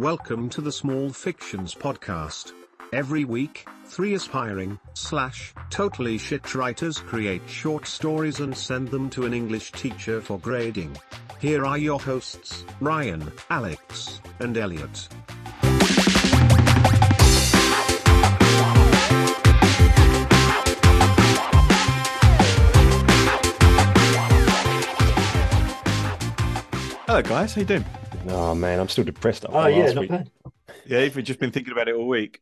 Welcome to the Small Fictions Podcast. Every week, three aspiring, slash, totally shit writers create short stories and send them to an English teacher for grading. Here are your hosts, Ryan, Alex, and Elliot. Hello, guys. How you doing? Oh man, I'm still depressed. after Oh yeah, last not week. bad. Yeah, you've just been thinking about it all week.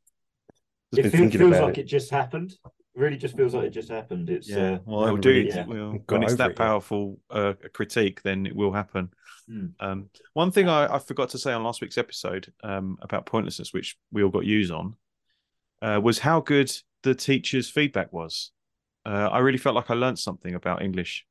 Just It been feels, feels like it. just happened. Really, just feels like it just happened. It's Yeah. uh, well, it'll do. really it- well, got when it's that it yet. powerful uh, a critique, then it will happen. Hmm. Um, one thing I, I forgot to say on last week's episode um, about pointlessness, which we all got used on, uh, was how good the teacher's feedback was. Uh, I really felt like I learned something about English,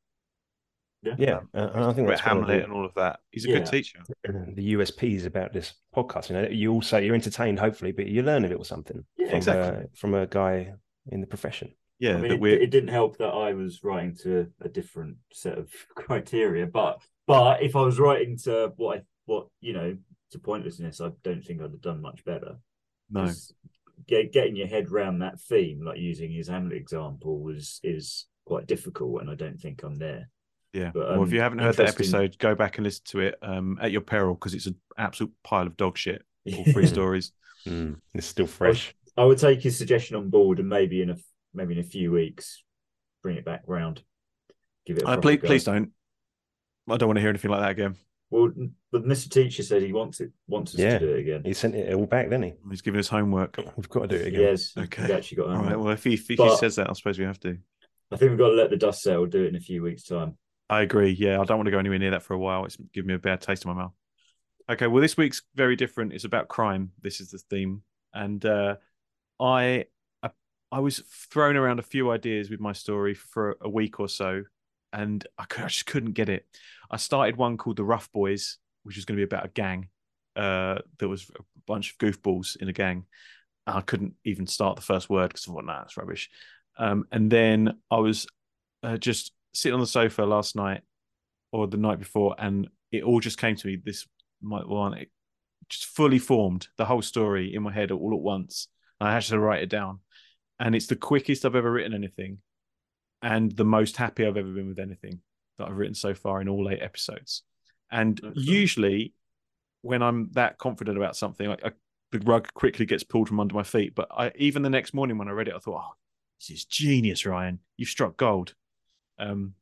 Yeah, uh, and I think about that's Hamlet the, and all of that. He's a Yeah. good teacher. the USPs about this podcast. You know, you also you're entertained, hopefully, but you learn a little something yeah, from, Exactly. uh, from a guy in the profession. Yeah, I mean, it, we're it didn't help that I was writing to a different set of criteria, but but if I was writing to what I what you know to pointlessness, I don't think I'd have done much better. no. 'Cause Get, getting your head around that theme, like using his Hamlet example, was is quite difficult, and I don't think I'm there. Yeah. But, well, if um, you haven't heard that episode, go back and listen to it um, at your peril because it's an absolute pile of dog shit. All three stories. Mm, it's still fresh. I would take his suggestion on board, and maybe in a maybe in a few weeks, bring it back round. Give it. A Uh, please, go. please don't. I don't want to hear anything like that again. Well, but Mr. Teacher said he wants it wants us Yeah. to do it again. He sent it all back, didn't he? He's giving us homework. We've got to do it again. Yes, Okay. he's actually got. All homework. right. Well, if he, if he But- says that, I suppose we have to. I think we've got to let the dust settle. Do it in a few weeks' time. I agree. Yeah, I don't want to go anywhere near that for a while. It's giving me a bad taste in my mouth. Okay. Well, this week's very different. It's about crime. This is the theme, and uh, I, I, I was thrown around a few ideas with my story for a week or so, and I, cou- I just couldn't get it. I started one called the Rough Boys, which was going to be about a gang. Uh, there was a bunch of goofballs in a gang. I couldn't even start the first word because I thought, nah, that's rubbish. Um, and then I was uh, just sitting on the sofa last night or the night before, and it all just came to me. This might one, it just fully formed the whole story in my head all at once. I had to write it down, and it's the quickest I've ever written anything, and the most happy I've ever been with anything that I've written so far in all eight episodes. And Excellent. usually, when I'm that confident about something, like I, the rug quickly gets pulled from under my feet. But I even the next morning when I read it, I thought, "Oh, this is genius, Ryan! You've struck gold." Um,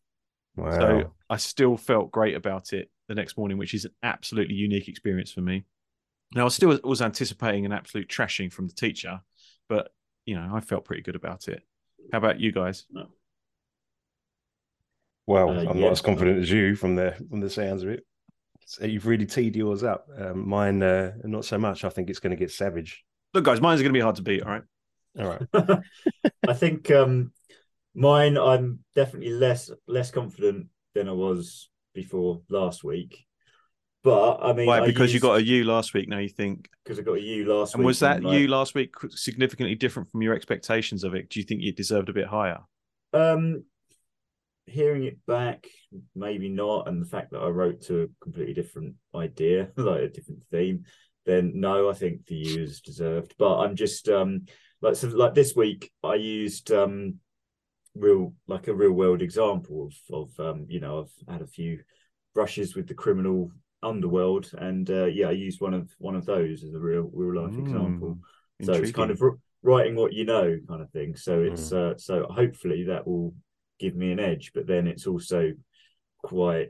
Wow. so I still felt great about it the next morning, which is an absolutely unique experience for me. Now, I was still was anticipating an absolute trashing from the teacher, but you know, I felt pretty good about it. How about you guys? well, Uh, I'm yeah. not as confident as you from the from the sounds of it. So you've really teed yours up. Um, mine, uh, not so much. I think it's going to get savage. Look, guys, mine's going to be hard to beat. All right. All right. I think um, mine. I'm definitely less less confident than I was before last week. But I mean, Why? Because you got a U last week. Now you think, because I got a U last and week. And was that like- you last week significantly different from your expectations of it? Do you think you deserved a bit higher? Um, hearing it back, maybe not, and the fact that I wrote to a completely different idea, like a different theme, then no, I think the U is deserved. But I'm just um like so like this week I used um real like a real world example of of um you know I've had a few brushes with the criminal underworld and uh yeah I used one of one of those as a real real life example. Mm, so it's kind of writing what you know kind of thing. So it's uh so hopefully that will give me an edge but then it's also quite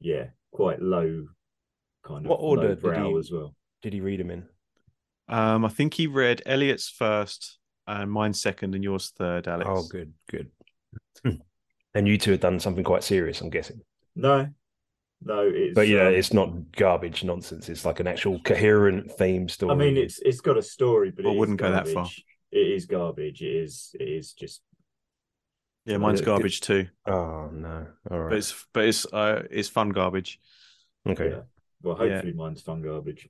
yeah quite low kind of What order low did brow you- as well. Did he read them in? Um, I think he read Elliot's first, and mine second, and yours third, Alex. Oh, good, good. and you two have done something quite serious, I'm guessing. no no it's But yeah, um, it's not garbage nonsense. It's like an actual coherent theme story. I mean it's it's got a story but I it is wouldn't go that far. it is garbage it is it is just Yeah, mine's good- garbage too, Oh no! All right. but it's but it's uh it's fun garbage. okay. yeah well Yeah. hopefully mine's fun garbage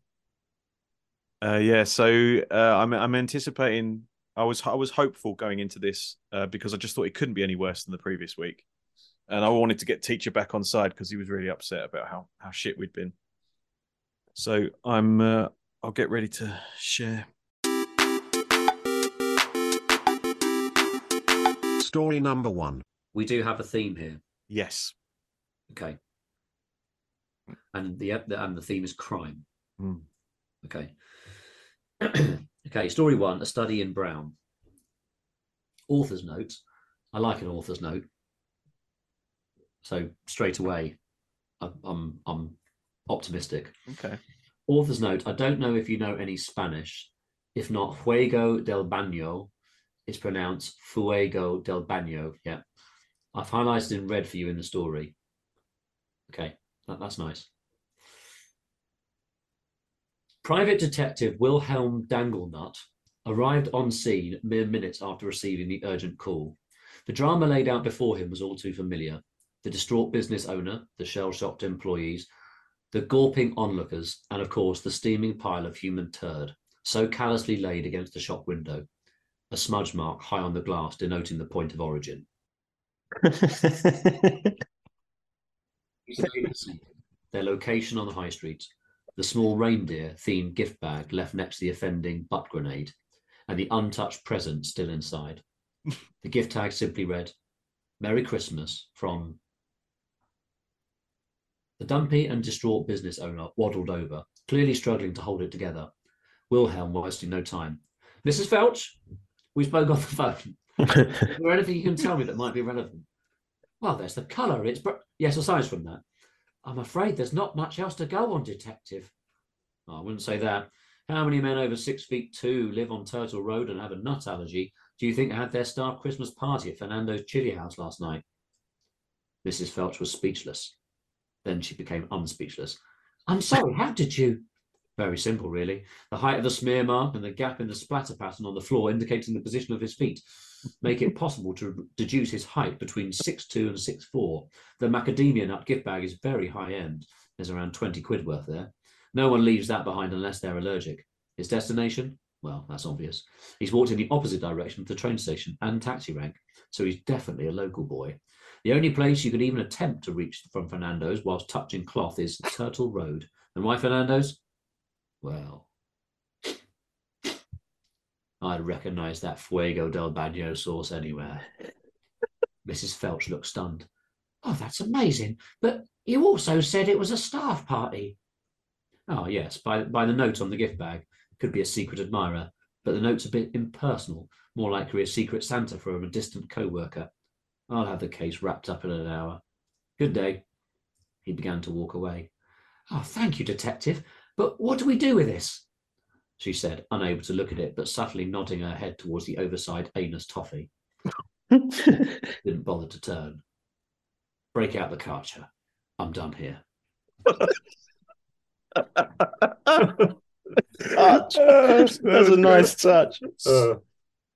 Uh, yeah, so uh, I'm I'm anticipating. I was I was hopeful going into this uh, because I just thought it couldn't be any worse than the previous week, and I wanted to get teacher back on side because he was really upset about how how shit we'd been. So I'm uh, I'll get ready to share. Story number one. We do have a theme here. Yes. Okay. And the and the theme is crime. Hmm. Okay. okay, story one, a study in Brown. Author's note. I like an author's note. So straight away, I'm I'm, I'm optimistic. Okay. Author's note. I don't know if you know any Spanish. If not, Fuego del Baño is pronounced Fuego del Baño. Yeah. I've highlighted in red for you in the story. Okay, that, that's nice. Private Detective Wilhelm Dangelnut arrived on scene mere minutes after receiving the urgent call. The drama laid out before him was all too familiar. The distraught business owner, the shell-shocked employees, the gawping onlookers, and of course the steaming pile of human turd, so callously laid against the shop window, a smudge mark high on the glass denoting the point of origin. Their location on the high street, the small reindeer themed gift bag left next to the offending butt grenade, and the untouched present still inside. the gift tag simply read, Merry Christmas from. The dumpy and distraught business owner waddled over, clearly struggling to hold it together. Wilhelm wasting no time. Mrs. Felch, we spoke on the phone. Is there anything you can tell me that might be relevant? Well, there's the colour. It's br- yes, aside from that, I'm afraid there's not much else to go on, detective. Oh, I wouldn't say that. How many men over six feet two live on Turtle Road and have a nut allergy? Do you think had their staff Christmas party at Fernando's Chili House last night? Mrs. Felch was speechless. Then she became unspeechless. I'm sorry, how did you? Very simple, really. The height of the smear mark and the gap in the splatter pattern on the floor indicating the position of his feet make it possible to deduce his height between 6'2 and 6'4. The macadamia nut gift bag is very high end. There's around 20 quid worth there. No one leaves that behind unless they're allergic. His destination? Well, that's obvious. He's walked in the opposite direction of the train station and taxi rank, so he's definitely a local boy. The only place you could even attempt to reach from Fernando's whilst touching cloth is Turtle Road. And why Fernando's? Well, I'd recognize that Fuego del Baño sauce anywhere. Mrs. Felch looked stunned. Oh, that's amazing. But you also said it was a staff party. Oh, yes, by, by the note on the gift bag. Could be a secret admirer, but the note's a bit impersonal, more likely a secret Santa from a distant co worker. I'll have the case wrapped up in an hour. Good day. He began to walk away. Oh, thank you, Detective. But what do we do with this? She said, unable to look at it, but subtly nodding her head towards the oversized anus toffee. Didn't bother to turn. Break out the karcher. I'm done here. touch. That's a nice touch. Uh,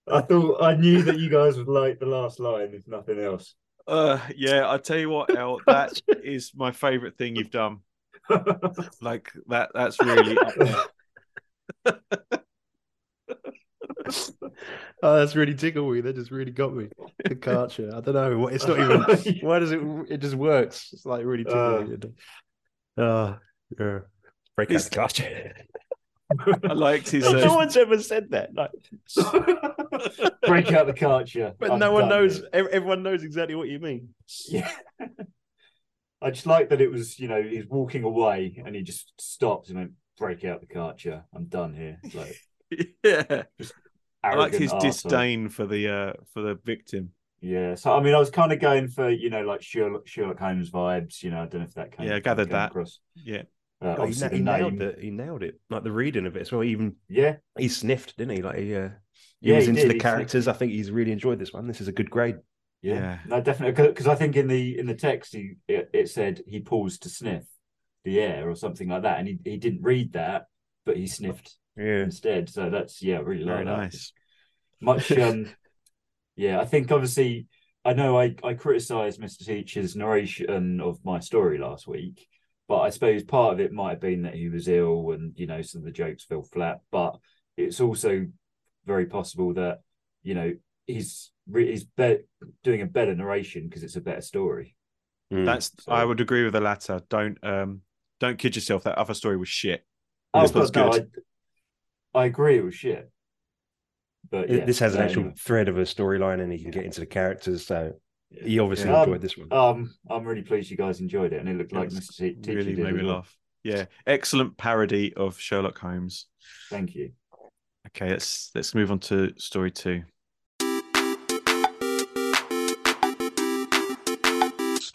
I thought I knew that you guys would like the last line, if nothing else. Uh, yeah, I tell you what, El, that is my favourite thing you've done. Like that. That's really. Oh, that's really tickled me. That just really got me. The culture. I don't know. what- It's not even. Why does it? It just works. It's like really tickling me. Oh, yeah. Break out the Karcher. I liked his. no Uh, one's ever said that. Like, Break out the Karcher. but I'm no one knows. Everyone knows exactly what you mean. Yeah. I just like that it was, you know, he's walking away and he just stops and went, break out the Karcher. I'm done here. Like, yeah, I like his arsehole. disdain for the uh for the victim. Yeah. So, I mean, I was kind of going for, you know, like Sherlock, Sherlock Holmes vibes. You know, I don't know if that came Yeah, I gathered came that. Across. Yeah, Uh, Oh, he, obviously na- the he nailed it. He nailed it. Like the reading of it as well. Even Yeah. he sniffed, didn't he? Like he, uh, he Yeah, was he into did. the He characters. I think he's really enjoyed this one. This is a good grade. Yeah. Yeah. No, definitely. Because I think in the in the text, he it, it said he paused to sniff the air or something like that. And he, he didn't read that, but he sniffed Yeah. instead. So that's, yeah, really very like that. nice. much um yeah i think obviously i know i i criticized mr teacher's narration of my story last week but i suppose part of it might have been that he was ill and you know some of the jokes fell flat but it's also very possible that you know he's he's be- doing a better narration because it's a better story Mm. That's. so- I would agree with the latter. Don't um don't kid yourself. That other story was shit. oh This one's but no, good. I agree it was shit. But yeah, this has an actual anyway. thread of a storyline, and he can get into the characters. So he obviously Yeah. enjoyed this one. Um, I'm really pleased you guys enjoyed it, and it looked like It was Mr. Te- Teacher really did made me laugh. Yeah, excellent parody of Sherlock Holmes. Thank you. Okay, let's let's move on to story two.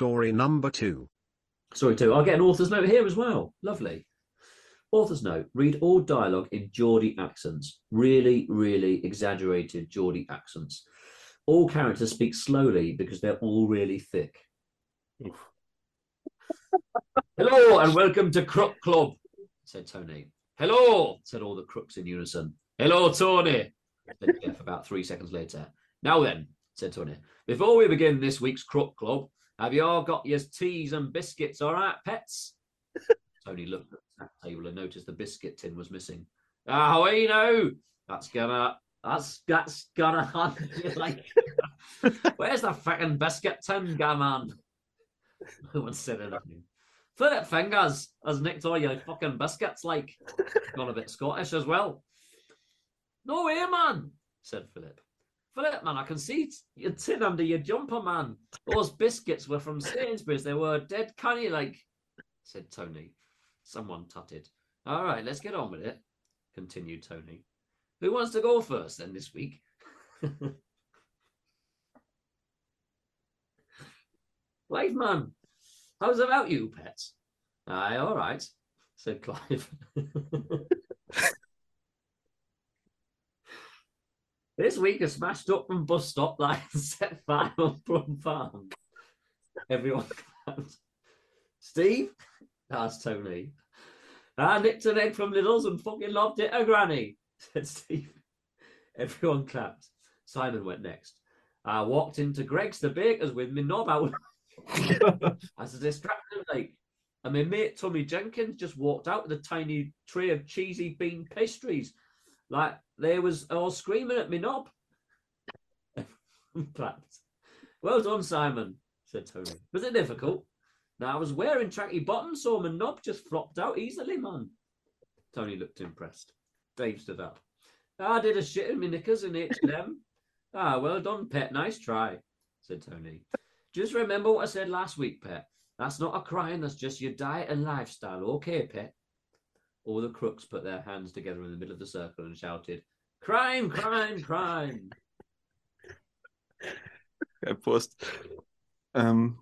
Story number two. Sorry, too. I'll get an author's note here as well. Lovely. Author's note read all dialogue in Geordie accents. Really, really exaggerated Geordie accents. All characters speak slowly because they're all really thick. Hello and welcome to Crook Club, said Tony. Hello, said all the crooks in unison. Hello, Tony, said Jeff about three seconds later. Now then, said Tony, before we begin this week's Crook Club, have you all got your teas and biscuits, all right, pets? Tony looked at the table and noticed the biscuit tin was missing. Ah, we know. That's gonna. That's that's gonna like. Where's the fucking biscuit tin, gammon? No one said anything. Philip Fingers has nicked all your fucking biscuits, like. Gone a bit Scottish as well. No way, man, said Philip. Philip, man, I can see your tin under your jumper, man. Those biscuits were from Sainsbury's. They were dead canny, like, said Tony. Someone tutted. All right, let's get on with it, continued Tony. Who wants to go first then this week? Clive, man, how's about you, pets? Aye, all right, said Clive. This week, a smashed up from bus stop line set fire on Plum Farm. Everyone clapped. Steve? asked Tony. I nicked an egg from Lidl's and fucking loved it, a granny, said Steve. Everyone clapped. Simon went next. I walked into Greggs the Baker's with me knob out as a distracted like. And my mate Tommy Jenkins just walked out with a tiny tray of cheesy bean pastries. Like they was all screaming at me knob. Clapped. Well done, Simon, said Tony. Was it difficult? Now I was wearing tracky bottoms, so my knob just flopped out easily, man. Tony looked impressed. Dave stood up. I did a shit in my knickers in H&M. ah, well done, Pet. Nice try, said Tony. Just remember what I said last week, Pet. That's not a crime, that's just your diet and lifestyle. Okay, Pet? All the crooks put their hands together in the middle of the circle and shouted, Crime, crime, crime. Okay, paused. Um,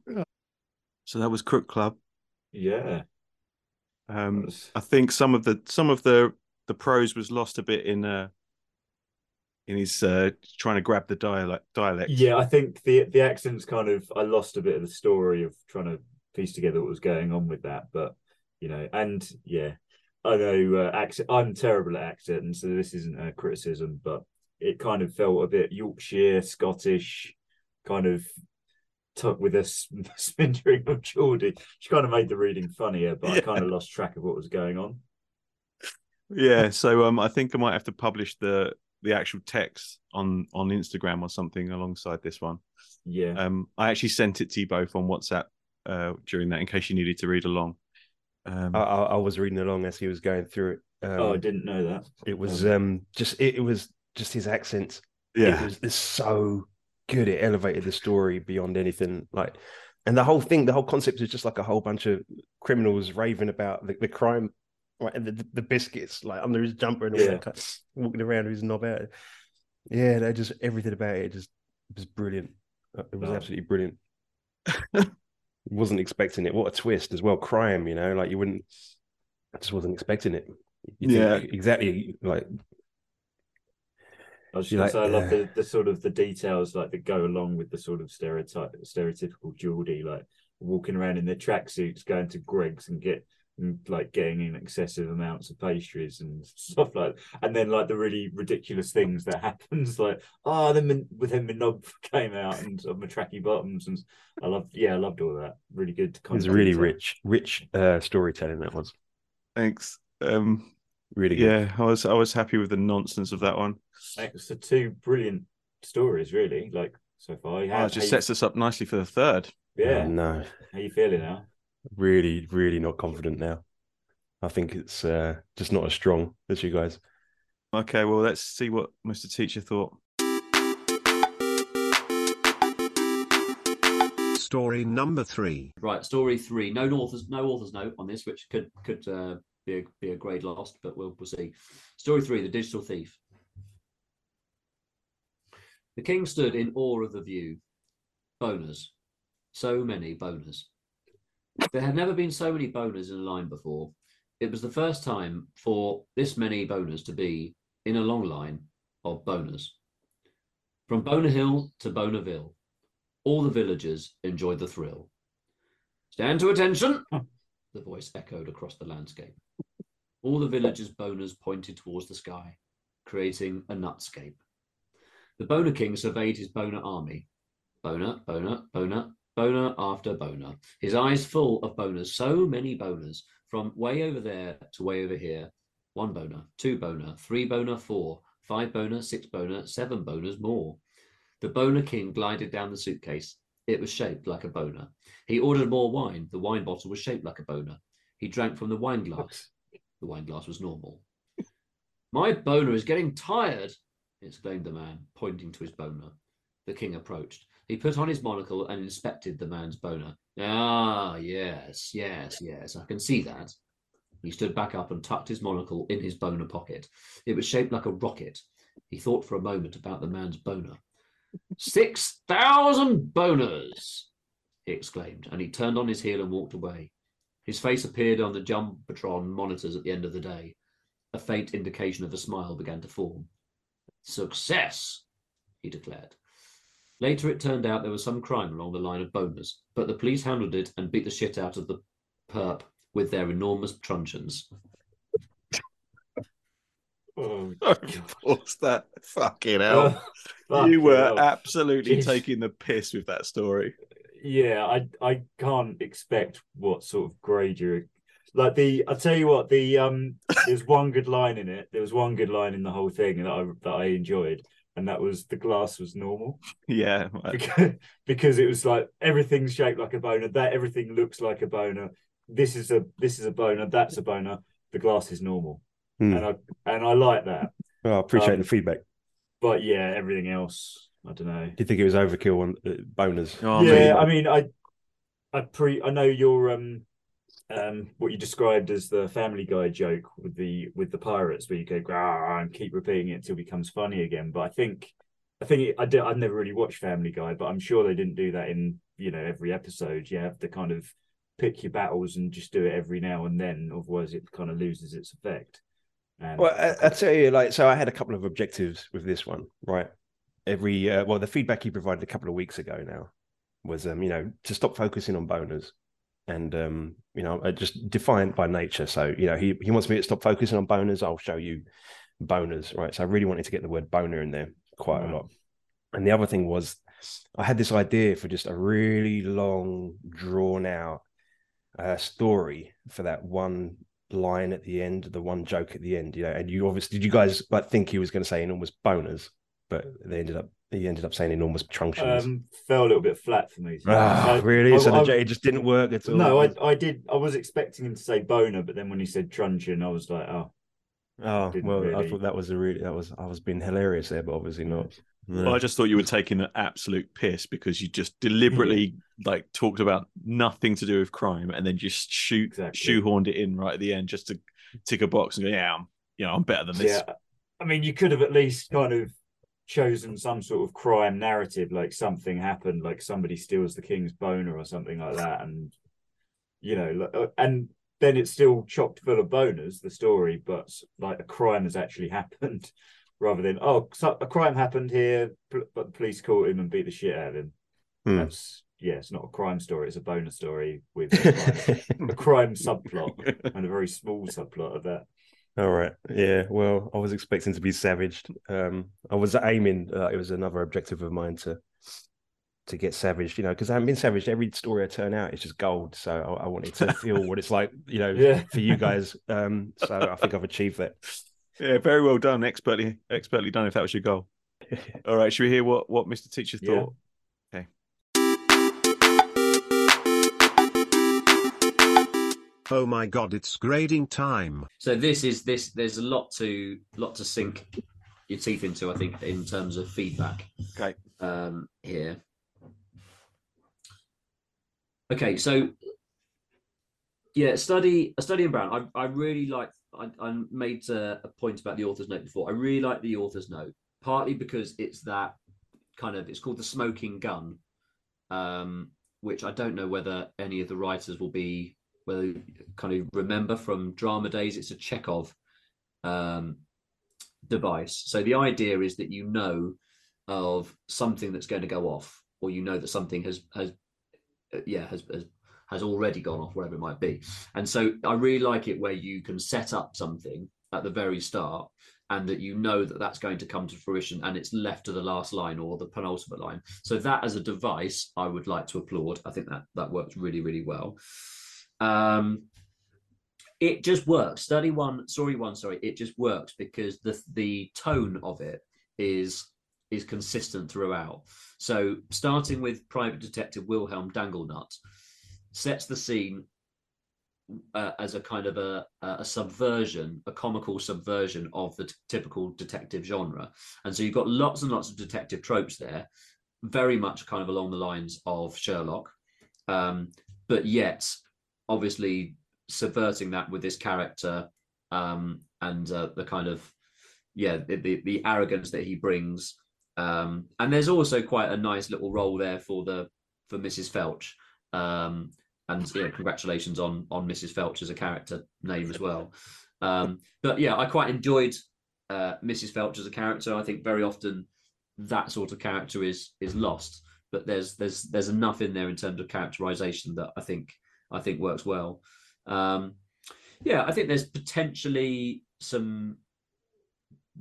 so that was Crook Club. Yeah. Um, That's- I think some of the some of the the prose was lost a bit in uh in his uh trying to grab the dialect dialect. Yeah, I think the the accents kind of I lost a bit of the story of trying to piece together what was going on with that, but you know, and yeah, I know uh, accent. I'm terrible at accents, so this isn't a criticism, but it kind of felt a bit Yorkshire, Scottish, kind of tucked with a s- smattering of Geordie. Which kind of made the reading funnier, but I kind of lost track of what was going on. Yeah, so um, I think I might have to publish the the actual text on on Instagram or something alongside this one. Yeah. Um, I actually sent it to you both on WhatsApp uh during that in case you needed to read along. Um, I, I, I was reading along as he was going through it. Um, oh, I didn't know that. It was um just it, it was just his accent. It yeah, was it's so good. It elevated the story beyond anything. Like, and the whole thing, the whole concept is just like a whole bunch of criminals raving about the, the crime, right? And the, the, the biscuits, like under his jumper and all Yeah. that, kind of walking around with his knob out. Yeah, they just everything about it just was brilliant. Uh, It was Oh. absolutely brilliant. wasn't expecting it. What a twist as well. Crime, you know, like you wouldn't. I just wasn't expecting it. You Yeah. exactly. Like I was just like- say, I love uh, the, the sort of the details like that go along with the sort of stereotype stereotypical Geordie, like walking around in their tracksuits, going to Greggs and get and, like getting in excessive amounts of pastries and stuff like and then like the really ridiculous things that happens, like oh then my, with him my knob came out and uh, my tracky bottoms and I loved yeah, I loved all that. Really good it kind was really rich, rich uh, storytelling. That was thanks. Um, really good. yeah, I was I was happy with the nonsense of that one. thanks So two brilliant stories really, like so far. Oh, it just how sets us up nicely for the third. you, yeah. no, How you feeling now? Really, really not confident now. I think it's uh, just not as strong as you guys. Okay, well, let's see what Mr. Teacher thought. Story number three. Right, story three. No authors, no authors note on this, which could could uh, be a, be a grade lost, but we'll we'll see. Story three: The Digital Thief. The king stood in awe of the view. Boners, so many boners. There had never been so many boners in a line before. It was the first time for this many boners to be in a long line of boners. From Boner Hill to Bonerville, all the villagers enjoyed the thrill. Stand to attention, the voice echoed across the landscape. All the villagers' boners pointed towards the sky, creating a nutscape. The Boner King surveyed his boner army. Boner, boner, boner, boner after boner. His eyes full of boners, so many boners, from way over there to way over here. One boner, two boner, three boner, four, five boner, six boner, seven boners more. The Boner King glided down the suitcase. It was shaped like a boner. He ordered more wine. The wine bottle was shaped like a boner. He drank from the wine glass. The wine glass was normal. My boner is getting tired, exclaimed the man, pointing to his boner. The king approached. He put on his monocle and inspected the man's boner. Ah, yes, yes, yes, I can see that. He stood back up and tucked his monocle in his boner pocket. It was shaped like a rocket. He thought for a moment about the man's boner. Six thousand boners! he exclaimed, and he turned on his heel and walked away. His face appeared on the Jumbotron monitors at the end of the day. A faint indication of a smile began to form. Success, he declared. Later, it turned out there was some crime along the line of boners, but the police handled it and beat the shit out of the perp with their enormous truncheons. Oh, Pause that. Fucking hell. Oh, you were hell. absolutely Jeez. taking the piss with that story. yeah, I I can't expect what sort of grade you're like the I'll tell you what, the um there's one good line in it. There was one good line in the whole thing that I that I enjoyed, and that was the glass was normal. Yeah. because, because it was like everything's shaped like a boner, that everything looks like a boner. This is a this is a boner, that's a boner, the glass is normal. Hmm. And I and I like that. Oh, I appreciate Um, the feedback. But yeah, everything else, I don't know. Do you think it was overkill on uh, boners? Oh, yeah, man. I mean, I, I pre, I know your um, um, what you described as the Family Guy joke with the with the pirates, where you go and keep repeating it until it becomes funny again. But I think, I think it, I did. I've never really watched Family Guy, but I'm sure they didn't do that in you know every episode. You have to kind of pick your battles and just do it every now and then, otherwise it kind of loses its effect. And Well, I, I tell you, like, so I had a couple of objectives with this one, right? Every uh, well, the feedback he provided a couple of weeks ago now was, um, you know, to stop focusing on boners, and um, you know, uh, just defiant by nature. So, you know, he he wants me to stop focusing on boners. I'll show you boners, right? So I really wanted to get the word boner in there quite Right. a lot. And the other thing was, I had this idea for just a really long, drawn out uh, story for that one line at the end, the one joke at the end, you know. And you obviously did you guys like think he was going to say enormous boners, but they ended up he ended up saying enormous truncheons. um, fell a little bit flat for me. ah, I- really? I- so the I- joke it just didn't work at all. No, I, I did. I was expecting him to say boner, but then when he said truncheon, I was like, oh, oh didn't well, I thought that was a really that was I was being hilarious there, but obviously not. Well, I just thought you were taking an absolute piss because you just deliberately like talked about nothing to do with crime and then just shoot Exactly. shoehorned it in right at the end just to tick a box and go, yeah, I'm, you know, I'm better than this. yeah. I mean, you could have at least kind of chosen some sort of crime narrative, like something happened, like somebody steals the king's boner or something like that, and you know, uh, and then it's still chocked full of boners, the story, but like a crime has actually happened, rather than oh, a crime happened here, but the police caught him and beat the shit out of him. Hmm. That's yeah, it's not a crime story; it's a boner story with a crime, a crime subplot and a very small subplot of that. All right. Yeah. Well, I was expecting to be savaged. Um, I was aiming. Uh, it was another objective of mine to to get savaged. You know, because I haven't been savaged. Every story I turn out is just gold. So I, I wanted to feel what it's like. You know, Yeah. for you guys. Um, so I think I've achieved that. Yeah, very well done. Expertly, expertly done. If that was your goal. All right, should we hear what what Mr. Teacher Yeah. Oh my god, it's grading time. So this is this. There's a lot to lot to sink your teeth into. I think in terms of feedback. Okay. Um, here. Okay, so yeah, study a study in Brown. I I really like. I, I made a, a point about the author's note before. I really like the author's note, partly because it's that kind of. It's called the smoking gun, um, which I don't know whether any of the writers will be whether kind of remember from drama days. It's a Chekhov um, device. So the idea is that you know of something that's going to go off, or you know that something has has uh, yeah has, has has already gone off, whatever it might be. And so I really like it where you can set up something at the very start and that you know that that's going to come to fruition and it's left to the last line or the penultimate line. So that as a device, I would like to applaud. I think that that works really, really well. Um, it just works. Study one, story one, sorry, it just works because the the tone of it is is consistent throughout. So starting with private detective Wilhelm Dangelnut sets the scene uh, as a kind of a, a subversion, a comical subversion of the t- typical detective genre. And so you've got lots and lots of detective tropes there, very much kind of along the lines of Sherlock, um, but yet obviously subverting that with this character um, and uh, the kind of yeah the, the, the arrogance that he brings. Um, and there's also quite a nice little role there for the for Mrs. Felch. Um, and you know, congratulations on on Mrs. Felch as a character name as well. Um, but yeah, I quite enjoyed uh, Mrs. Felch as a character. I think very often that sort of character is is lost, but there's there's there's enough in there in terms of characterization that I think I think works well. Um, yeah, I think there's potentially some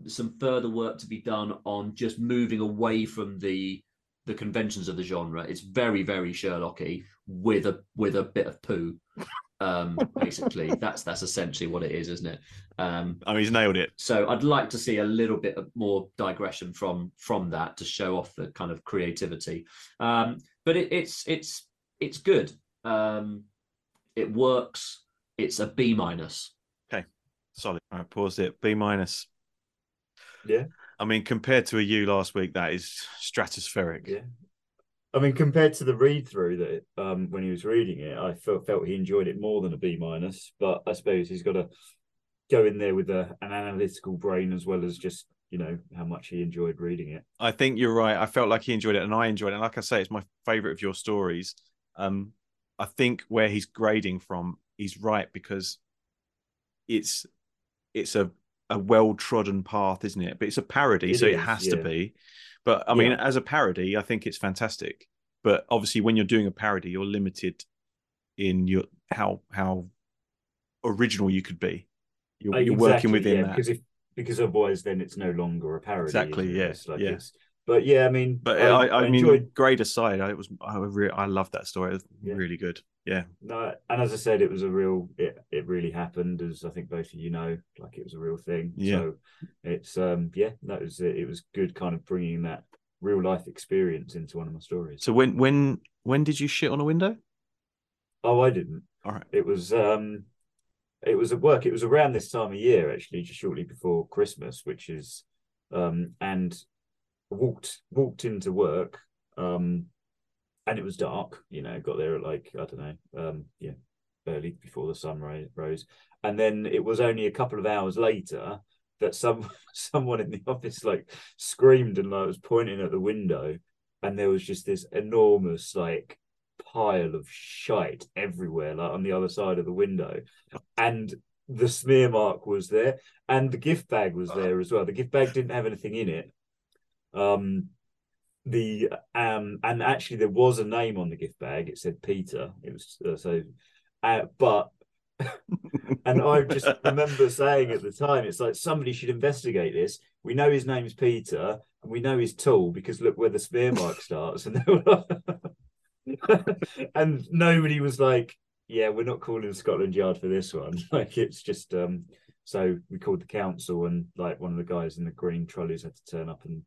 some further work to be done on just moving away from the the conventions of the genre. It's very, very Sherlocky with a with a bit of poo. Um, basically, that's that's essentially what it is, isn't it? Um, I mean, he's nailed it. so I'd like to see a little bit of more digression from from that to show off the kind of creativity. Um, but it, it's it's it's good. Um, it works. It's a B minus. Okay, solid. I paused it. B minus. Yeah. I mean, compared to a U last week, that is stratospheric. Yeah. I mean, compared to the read through that um, when he was reading it, I felt felt he enjoyed it more than a B minus. But I suppose he's got to go in there with a, an analytical brain as well as just you know how much he enjoyed reading it. I think you're right. I felt like he enjoyed it, and I enjoyed it. And like I say, it's my favorite of your stories. Um, I think where he's grading from, he's right because it's it's a a well trodden path, isn't it? But it's a parody, It so it has to be. But I mean, Yeah. as a parody, I think it's fantastic. But obviously, when you're doing a parody, you're limited in your how how original you could be. You're, Uh, you're working within yeah, that. because if because otherwise then it's no longer a parody. Exactly, isn't yeah, like yeah. it's- but yeah, I mean, But I, I, mean, enjoyed grade aside, I was I re- I love that story. It was Yeah. really good. Yeah, No, and as I said, it was a real. It it really happened, as I think both of you know, like it was a real thing. Yeah. So it's um yeah, that was it. It was good, kind of bringing that real life experience into one of my stories. So when when when did you shit on a window? oh, I didn't. All right. It was um, it was at work. It was around this time of year, actually, just shortly before Christmas, which is um, and walked walked into work um, and it was dark. You know, got there at like I don't know, um, yeah, early before the sun rose, and then it was only a couple of hours later that some someone in the office like screamed and like was pointing at the window, and there was just this enormous like pile of shite everywhere, like on the other side of the window, and the smear mark was there, and the gift bag was there as well. The gift bag didn't have anything in it. Um, the um, and actually there was a name on the gift bag. It said Peter. It was uh, so, uh, but. and I just remember saying at the time, it's like somebody should investigate this. We know his name's Peter, and we know he's tall because look where the spear mark starts. And and nobody was like, "Yeah, we're not calling Scotland Yard for this one." Like it's just um. So we called the council, and like one of the guys in the green trolleys had to turn up and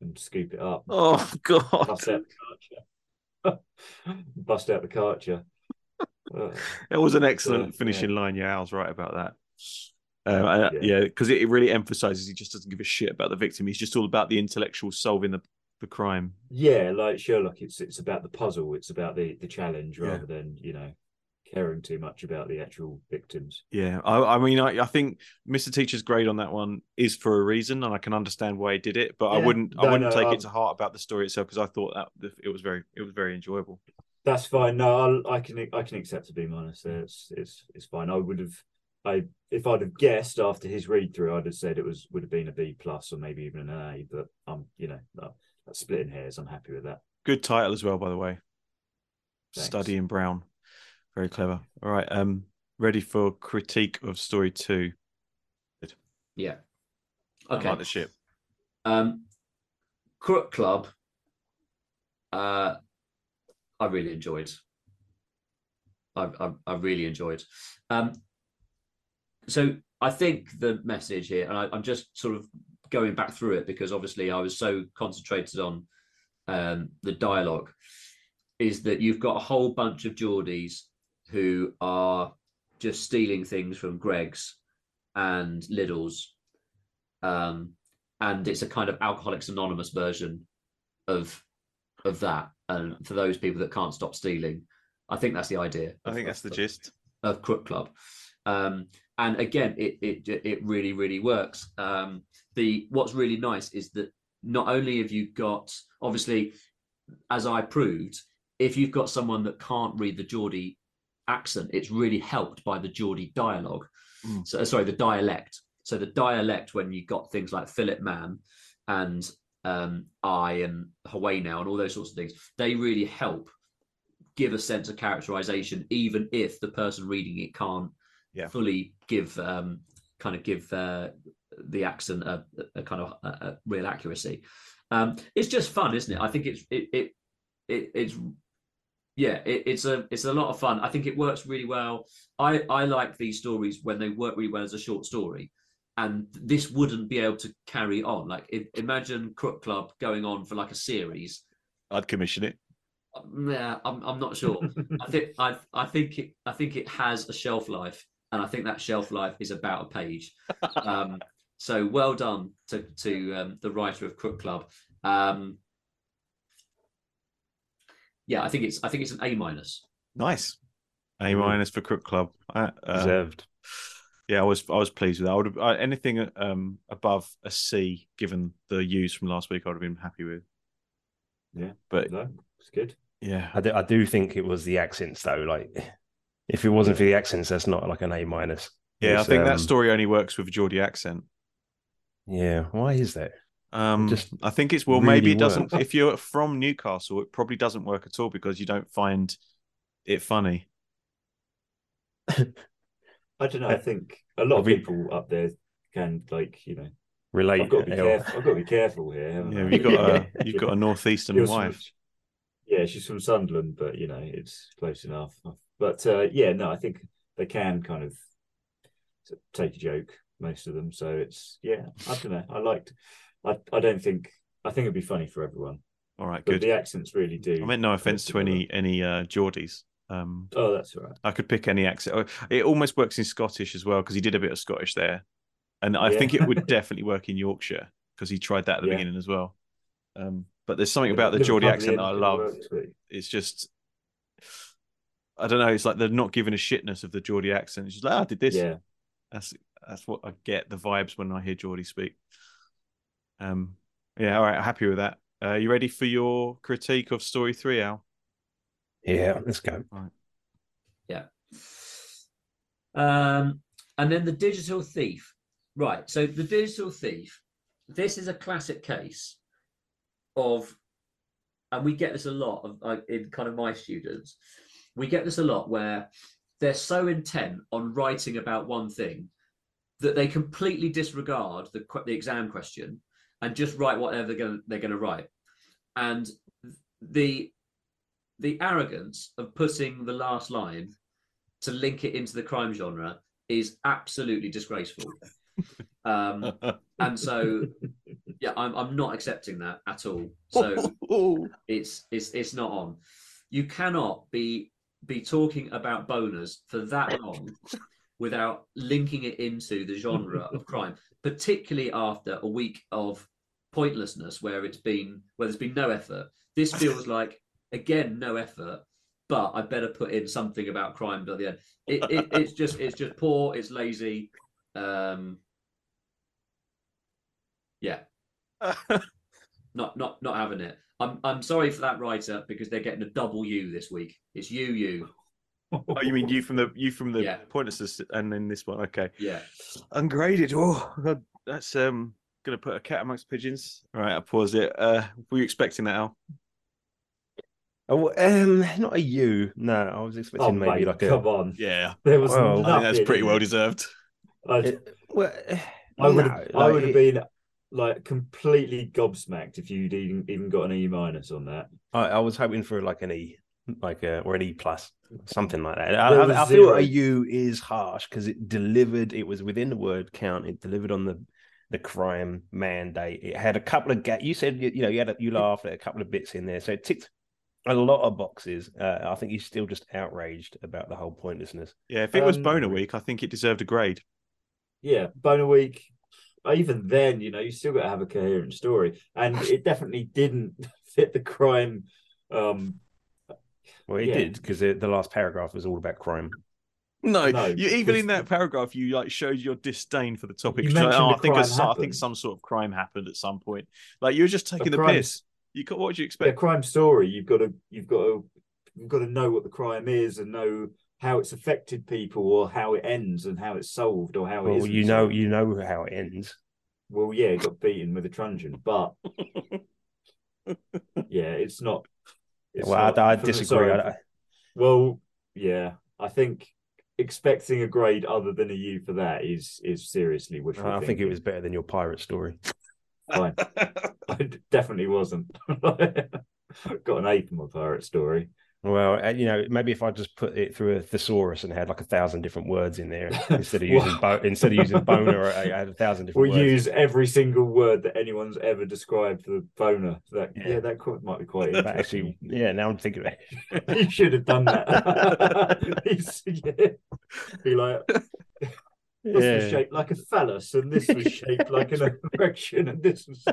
and scoop it up, Oh God! bust out the karcher, bust out the karcher. Uh, It was an excellent Yeah, finishing line. Yeah, I was right about that. Um, I- Yeah. yeah, because it really emphasizes he just doesn't give a shit about the victim. He's just all about the intellectual solving the, the crime. yeah, like Sherlock, it's it's about the puzzle. It's about the the challenge Yeah. rather than you know caring too much about the actual victims. Yeah, I, I mean, I, I think Mr. Teacher's grade on that one is for a reason, and I can understand why he did it. But I wouldn't, I wouldn't no, take um, it to heart about the story itself because I thought that it was very, it was very enjoyable. That's fine. No, I, I can I can accept a B minus there. It's it's it's fine. I would have I if I'd have guessed after his read through, I'd have said it was would have been a B plus or maybe even an A. But I'm you know no, that's splitting hairs. I'm happy with that. Good title as well, by the way. Thanks. Study in Brown, very clever. All right, um, ready for critique of story two. Yeah. I Okay. like the ship. Um, Crook Club. Uh, I really enjoyed. I, I I really enjoyed. Um, so I think the message here, and I, I'm just sort of going back through it because obviously I was so concentrated on um, the dialogue, is that you've got a whole bunch of Geordies who are just stealing things from Greggs and Lidl's, um, and it's a kind of Alcoholics Anonymous version of of that. And for those people that can't stop stealing, I think that's the idea. I of- think that's the of- gist. of Crook Club. Um, and again, it it it really really works. Um, the what's really nice is that not only have you got obviously, as I proved, if you've got someone that can't read the Geordie accent, it's really helped by the Geordie dialogue. Mm. So sorry, the dialect. So the dialect when you got things like Philip Mann and um, I and Hawaii now and all those sorts of things, they really help give a sense of characterization, even if the person reading it can't Yeah. fully give um, kind of give uh, the accent a, a kind of a, a real accuracy. Um, it's just fun, isn't it? I think it's it it, it it's yeah, it, it's a it's a lot of fun. I think it works really well. I I like these stories when they work really well as a short story, and this wouldn't be able to carry on. Like i imagine Crook Club going on for like a series. I'd commission it. Yeah, I'm I'm not sure. I think I I think it I think it has a shelf life, and I think that shelf life is about a page. Um, so well done to to um, the writer of Crook Club. Um, yeah, I think it's I think it's an A minus. Nice. A Mhm. minus for Crook Club. Uh, uh, Deserved. yeah, I was I was pleased with that. I would have uh, anything um above a C, given the use from last week, I would have been happy with. Yeah. but no, it's good. yeah, I do, I do think it was the accents though. Like, if it wasn't for the accents, that's not like an A minus. yeah. I think um, that story only works with a Geordie accent. Yeah, why is that? Um, just I think it's well, maybe really it doesn't. works. If you're from Newcastle, it probably doesn't work at all because you don't find it funny. I don't know. I Uh, think a lot of have we- people up there can like you know. Relate. I've got to be careful. I've got to be careful here. haven't Yeah, I? you got a you've got a northeastern She was from- wife. yeah, she's from Sunderland, but you know it's close enough. But uh, yeah, no, I think they can kind of take a joke, most of them. So it's yeah, I don't know. I liked. I I don't think I think it'd be funny for everyone, All right, but good. the accents really do. I meant no offense to any any uh, Geordies. Um, Oh, that's all right. I could pick any accent. It almost works in Scottish as well because he did a bit of Scottish there, and I Yeah. think it would definitely work in Yorkshire because he tried that at the Yeah. beginning as well. Um, but there's something about the Geordie accent that I love. It's just, I don't know. It's like they're not giving a shitness of the Geordie accent. It's just like, oh, I did this. Yeah, That's that's what I get the vibes when I hear Geordie speak. Um, yeah, all right, happy with that. Uh, you ready for your critique of story three, Al? Yeah, let's go. Yeah. Um, and then the digital thief. Right. So the digital thief, this is a classic case of, and we get this a lot of like in kind of my students, we get this a lot where they're so intent on writing about one thing that they completely disregard the the exam question and just write whatever they're going they're going to write, and the the arrogance of putting the last line to link it into the crime genre is absolutely disgraceful. Um, and so, yeah, I'm I'm not accepting that at all. So it's it's it's not on. You cannot be be talking about boners for that long without linking it into the genre of crime, particularly after a week of pointlessness where it's been where there's been no effort. This feels like again no effort, but I better put in something about crime by the end. It, it, it's just it's just poor. It's lazy. Um, yeah, not not not having it. I'm I'm sorry for that writer because they're getting a double U this week. It's you you. Oh, you mean you from the you from the Yeah. pointlessness, and then this one? Okay, Yeah. ungraded. Oh, God, that's um gonna put a cat amongst pigeons. All right, I pause it. Uh, were you expecting that, Al? Oh, um, not a U. No, I was Oh, expecting maybe mate, like a. come on. Yeah, There was Well, I think I think that's pretty well deserved. I, it- well, I would no, have, I like, would have been like completely gobsmacked if you'd even, even got an E minus on that. I, I was hoping for like an E, like a or an E plus, something like that. I, I, I feel zero. a U is harsh because it delivered. It was within the word count. It delivered on the the crime mandate. It had a couple of ga- You said you, you know you had a, you laughed at a couple of bits in there, so it ticked a lot of boxes. Uh, I think you're still just outraged about the whole pointlessness. Yeah, if it was Um, boner week, I think it deserved a grade. Yeah, Boner Week. Even then, you know, you still got to have a coherent story, and it definitely didn't fit the crime. Um, Well, it Yeah. did because the last paragraph was all about crime. No, No, you even in that paragraph, you like showed your disdain for the topic. You You're like, oh, the I think a, crime so- I think some sort of crime happened at some point. Like you were just taking the crime- piss. You got what would you yeah, expect? crime story. You've got to, you've got to, you've got to know what the crime is and know how it's affected people, or how it ends, and how it's solved, or how it Well, isn't you know, solved. you know how it ends. Well, yeah, he got beaten with a truncheon, but yeah, it's not. It's well, not- I, I disagree. I, Well, yeah, I think expecting a grade other than a U for that is is seriously wishful I think it was better than your pirate story. fine. I definitely wasn't. Got an A for my pirate story. Well, uh, you know, maybe if I just put it through a thesaurus and had like a thousand different words in there instead of using bo- instead of using boner, I I had a thousand different words. We'll use every single word that anyone's ever described for the boner. That yeah, Yeah. that quite, might be quite But interesting. actually, yeah, now I'm thinking it. you should have done that. He's- yeah. Be like, this was shaped like a phallus, and this was shaped like an erection, and this was.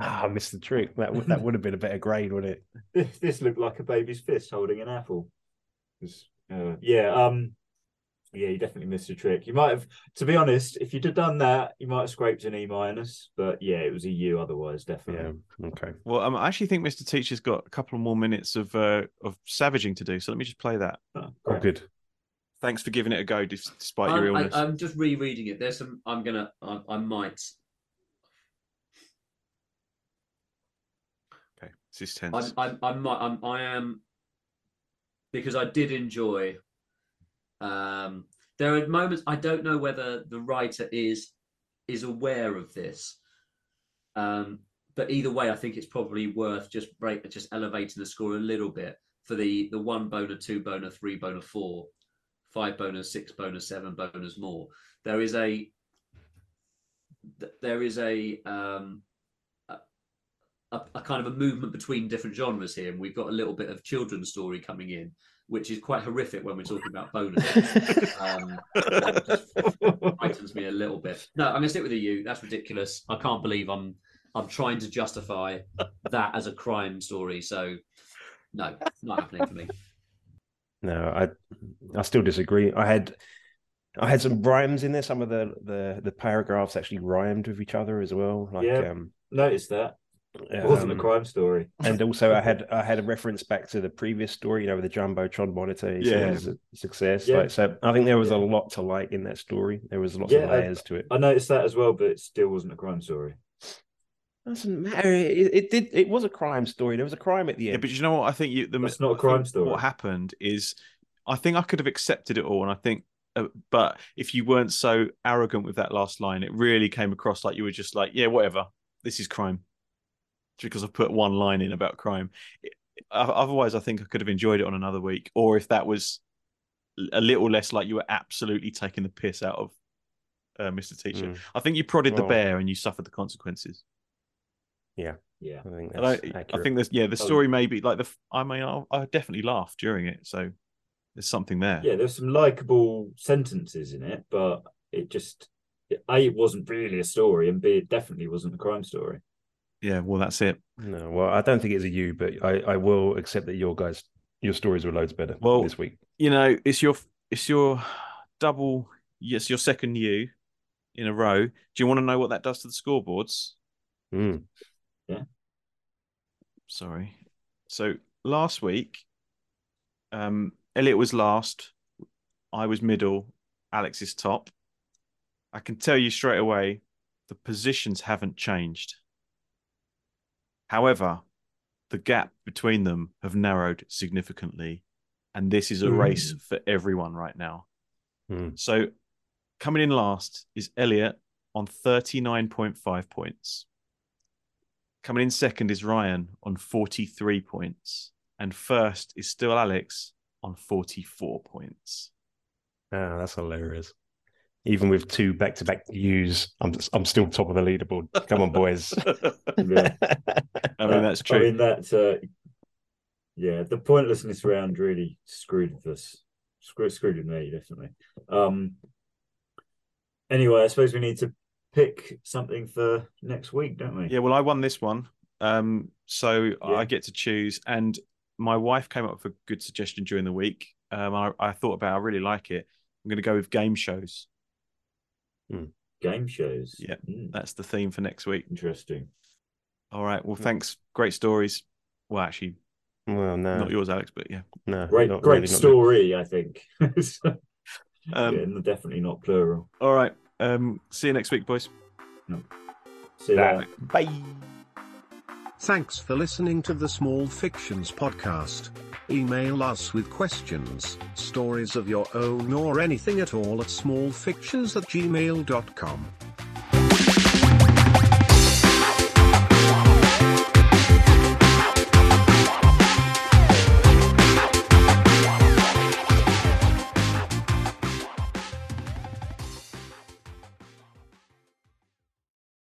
Ah, I missed the trick. That would that would have been a better grade, wouldn't it? this, this looked like a baby's fist holding an apple. Uh, yeah, um, yeah, you definitely missed a trick. You might have, to be honest, if you'd have done that, you might have scraped an E minus. But yeah, it was a U otherwise, definitely. Yeah. Okay. Well, um, I actually think Mr. Teacher's got a couple more minutes of uh, of savaging to do. So let me just play that. Oh, Oh, good. Thanks for giving it a go, despite your I'm, I, illness. I'm just rereading it. There's some. I'm gonna. I, I might. This is tense. I'm. I'm. I'm. I'm. I am. Because I did enjoy. Um, there are moments I don't know whether the writer is is aware of this. Um, but either way, I think it's probably worth just break, just elevating the score a little bit for the the one boner, two boner, three boner, four, five boners, six boners, seven boners more. There is a there is a um, a, a, a kind of a movement between different genres here, and we've got a little bit of children's story coming in, which is quite horrific when we're talking about boners. um, frightens me a little bit. No, I'm gonna stick with the U. That's ridiculous. I can't believe I'm I'm trying to justify that as a crime story. So no, not happening for me. No, I I still disagree. I had I had some rhymes in there. Some of the the the paragraphs actually rhymed with each other as well. Like Yeah. um, Noticed that. It wasn't a um, crime story. and also I had I had a reference back to the previous story, you know, with the jumbotron monitor. Yeah. it was a success. Yeah. Like, so I think there was a lot to like in that story. There was lots Yeah, of I- layers to it. I noticed that as well, but it still wasn't a crime story. Doesn't matter. It, it did. It was a crime story. There was a crime at the end. yeah, end. but you know what? I think you. The, That's not a crime story. What happened is, I think I could have accepted it all, and I think, uh, but if you weren't so arrogant with that last line, it really came across like you were just like, yeah, whatever. This is crime, because I've put one line in about crime. Otherwise, I think I could have enjoyed it on another week, or if that was a little less like you were absolutely taking the piss out of uh, Mr. Teacher. Mm. I think you prodded the Well- bear and you suffered the consequences. Yeah. Yeah. I think And I, that's I think there's yeah the Oh. story may be like the I mean I, I definitely laughed during it so there's something there Yeah, there's some likable sentences in it, but it just A, it wasn't really a story, and B, it definitely wasn't a crime story. Yeah well that's it. No, well, I don't think it's a you, but I, I will accept that your guys, your stories were loads better Well- this week. you know it's your it's your double yes your second you in a row. Do you want to know what that does to the scoreboards? Mm. sorry. So last week um Elliot was last I was middle Alex is top. I can tell you straight away the positions haven't changed however the gap between them have narrowed significantly and this is a race for everyone right now Hmm. so coming in last is Elliot on 39.5 points coming in second is Ryan on 43 points and first is still Alex on 44 points Ah, that's hilarious. Even with two back-to-back U's, I'm I'm still top of the leaderboard. Come on, boys. Yeah. I mean that's true I mean that. Uh, yeah, the pointlessness round really screwed with us. Screwed, screwed with me definitely. Um. Anyway, I suppose we need to pick something for next week, don't we? Yeah, well, I won this one, um, so Yeah. I get to choose. And my wife came up with a good suggestion during the week. Um, I, I thought about, it, I really like it. I'm going to go with game shows. Game shows. Yeah. Mm, That's the theme for next week. interesting. All right. Well, thanks. Great stories. Well, actually, well, no, not yours, Alex, but yeah. no, Great, not great really, story. I think. Um, yeah, definitely not plural. All right. Um, see you next week, boys. See you later. Bye. Thanks for listening to the Small Fictions podcast. Email us with questions, stories of your own, or anything at all at smallfictions at gmail.com.